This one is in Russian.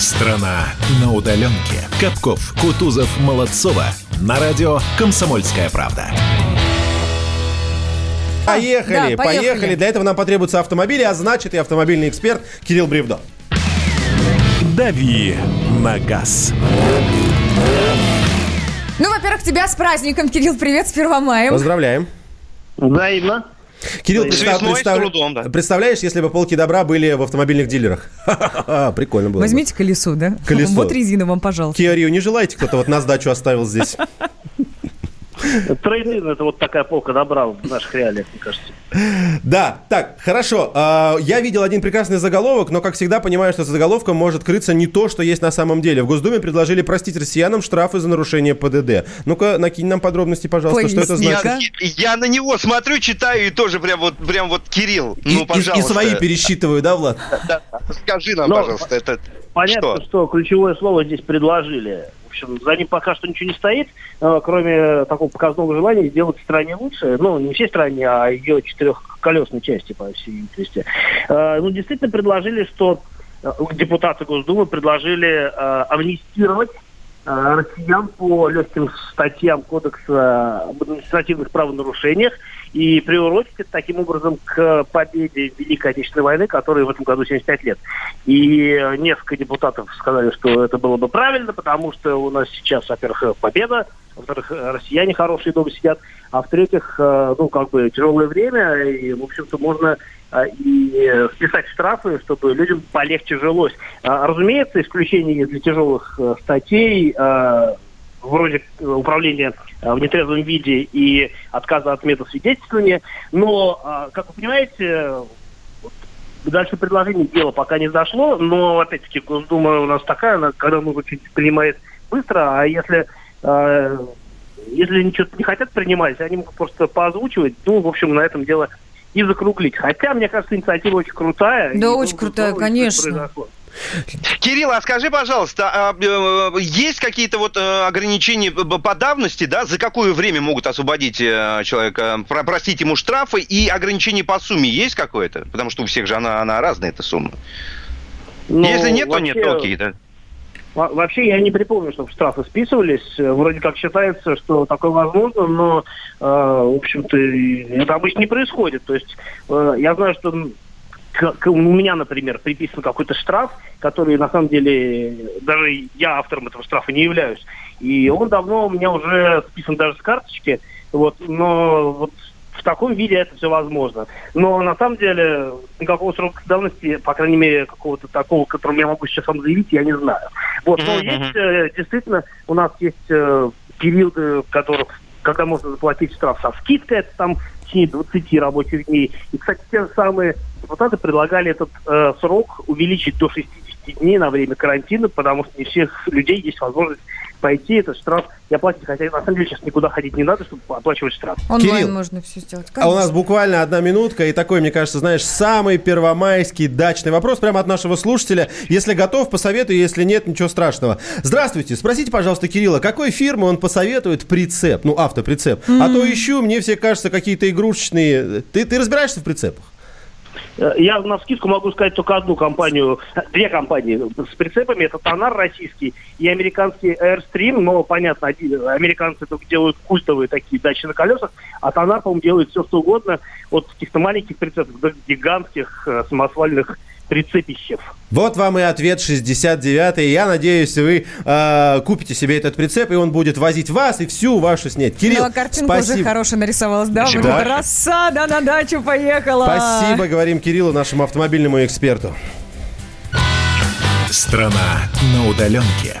Страна на удаленке. Капков, Кутузов, Молодцова. На радио «Комсомольская правда». Поехали, Да, поехали, поехали. Для этого нам потребуются автомобили, а значит и автомобильный эксперт Кирилл Бревдо. «Дави на газ». Ну, во-первых, тебя с праздником, Кирилл, привет, с Первомаем. Поздравляем. Взаимно. Кирилл, представ- представ- трудом, да. представляешь, если бы полки добра были в автомобильных дилерах? Прикольно было. бы. Возьмите колесо, да? Колесо. Вот резина вам, пожалуйста. Rio не желаете? Кто-то вот на сдачу оставил здесь. Трейдин это вот такая полка добра в наших реалиях, мне кажется. Да, так, хорошо. А, Я видел один прекрасный заголовок, но, как всегда, понимаю, что за заголовком может крыться не то, что есть на самом деле. В Госдуме предложили простить россиянам штрафы за нарушение ПДД. Ну-ка, накинь нам подробности, пожалуйста, что это Поясни. значит. Я, я на него смотрю, читаю и тоже прям вот, прям вот Кирилл. И, ну, и- пожалуйста. и свои пересчитываю, да, Влад? Да, скажи нам, Но пожалуйста, это Понятно, что? что? ключевое слово здесь предложили. Общем, за ним пока что ничего не стоит, э, кроме такого показного желания сделать стране лучше. Ну, не всей стране, а ее четырехколесной части, по всей видимости. Э, Ну, действительно предложили, что э, депутаты Госдумы предложили амнистировать россиян по легким статьям Кодекса об административных правонарушениях и приурочить это таким образом к победе Великой Отечественной войны, которой в этом году 75 лет. И несколько депутатов сказали, что это было бы правильно, потому что у нас сейчас, во-первых, победа, во-вторых, россияне хорошие дома сидят, а в-третьих, э, ну, как бы тяжелое время, и, в общем-то, можно э, и списать штрафы, чтобы людям полегче жилось. А, Разумеется, исключение для тяжелых э, статей, вроде э, управления э, в нетрезвом виде и отказа от метода свидетельствования. Но, э, как вы понимаете, дальше предложение дела пока не дошло, но, опять-таки, Госдума у нас такая, она, когда нужно что-нибудь принимает быстро, а если э, если ничего не хотят принимать, они могут просто поозвучивать, ну, в общем, на этом дело и закруглить. Хотя, мне кажется, инициатива очень крутая. Да, и очень крутая, конечно. произошло. Кирилл, а скажи, пожалуйста, а, э, есть какие-то вот э, ограничения по давности, да, за какое время могут освободить э, человека, про- простить ему штрафы и ограничения по сумме есть какое-то? Потому что у всех же она, она разная, эта сумма. Но Если нет, то нет, Ну, вообще- окей, да. Во- Вообще я не припомню, чтобы штрафы списывались. Вроде как считается, что такое возможно, но, э, в общем-то, это обычно не происходит. То есть э, я знаю, что к- к- у меня, например, приписан какой-то штраф, который на самом деле даже я автором этого штрафа не являюсь. И он давно у меня уже списан даже с карточки. Вот, но вот в таком виде это все возможно. Но на самом деле никакого срока давности, по крайней мере, какого-то такого, которым я могу сейчас вам заявить, я не знаю. Вот, но есть э, действительно, у нас есть э, периоды, в которых, когда можно заплатить штраф со скидкой, это там в течение 20 рабочих дней. И, кстати, те же самые депутаты предлагали этот э, срок увеличить до 60 дней на время карантина, потому что не всех людей есть возможность пойти этот штраф и оплатить. Хотя, на самом деле, сейчас никуда ходить не надо, чтобы оплачивать штраф. Онлайн Кирилл, можно все сделать. А у нас конечно. буквально одна минутка, и такой, мне кажется, знаешь, самый первомайский дачный вопрос прямо от нашего слушателя. Если готов, посоветую, если нет, ничего страшного. Здравствуйте, спросите, пожалуйста, Кирилла, какой фирмы он посоветует прицеп, ну, автоприцеп? А то ищу, мне все кажется, какие-то игрушечные. Ты, ты разбираешься в прицепах? Э, Я на скидку могу сказать только одну компанию, две компании с прицепами. Это Тонар российский и американский Airstream. Но, понятно, один- американцы только делают культовые такие дачи на колесах, а Тонар, по-моему, делает все, что угодно. От каких-то маленьких прицепов до гигантских э, самосвальных прицепищев. Вот вам и ответ 69-й. Я надеюсь, вы э, купите себе этот прицеп, и он будет возить вас и всю вашу снять. Кирилл, Ну, а картинка уже спасибо. хорошая нарисовалась, да? Вот Рассада на дачу поехала. Спасибо, говорим Кириллу, нашему автомобильному эксперту. Страна на удаленке.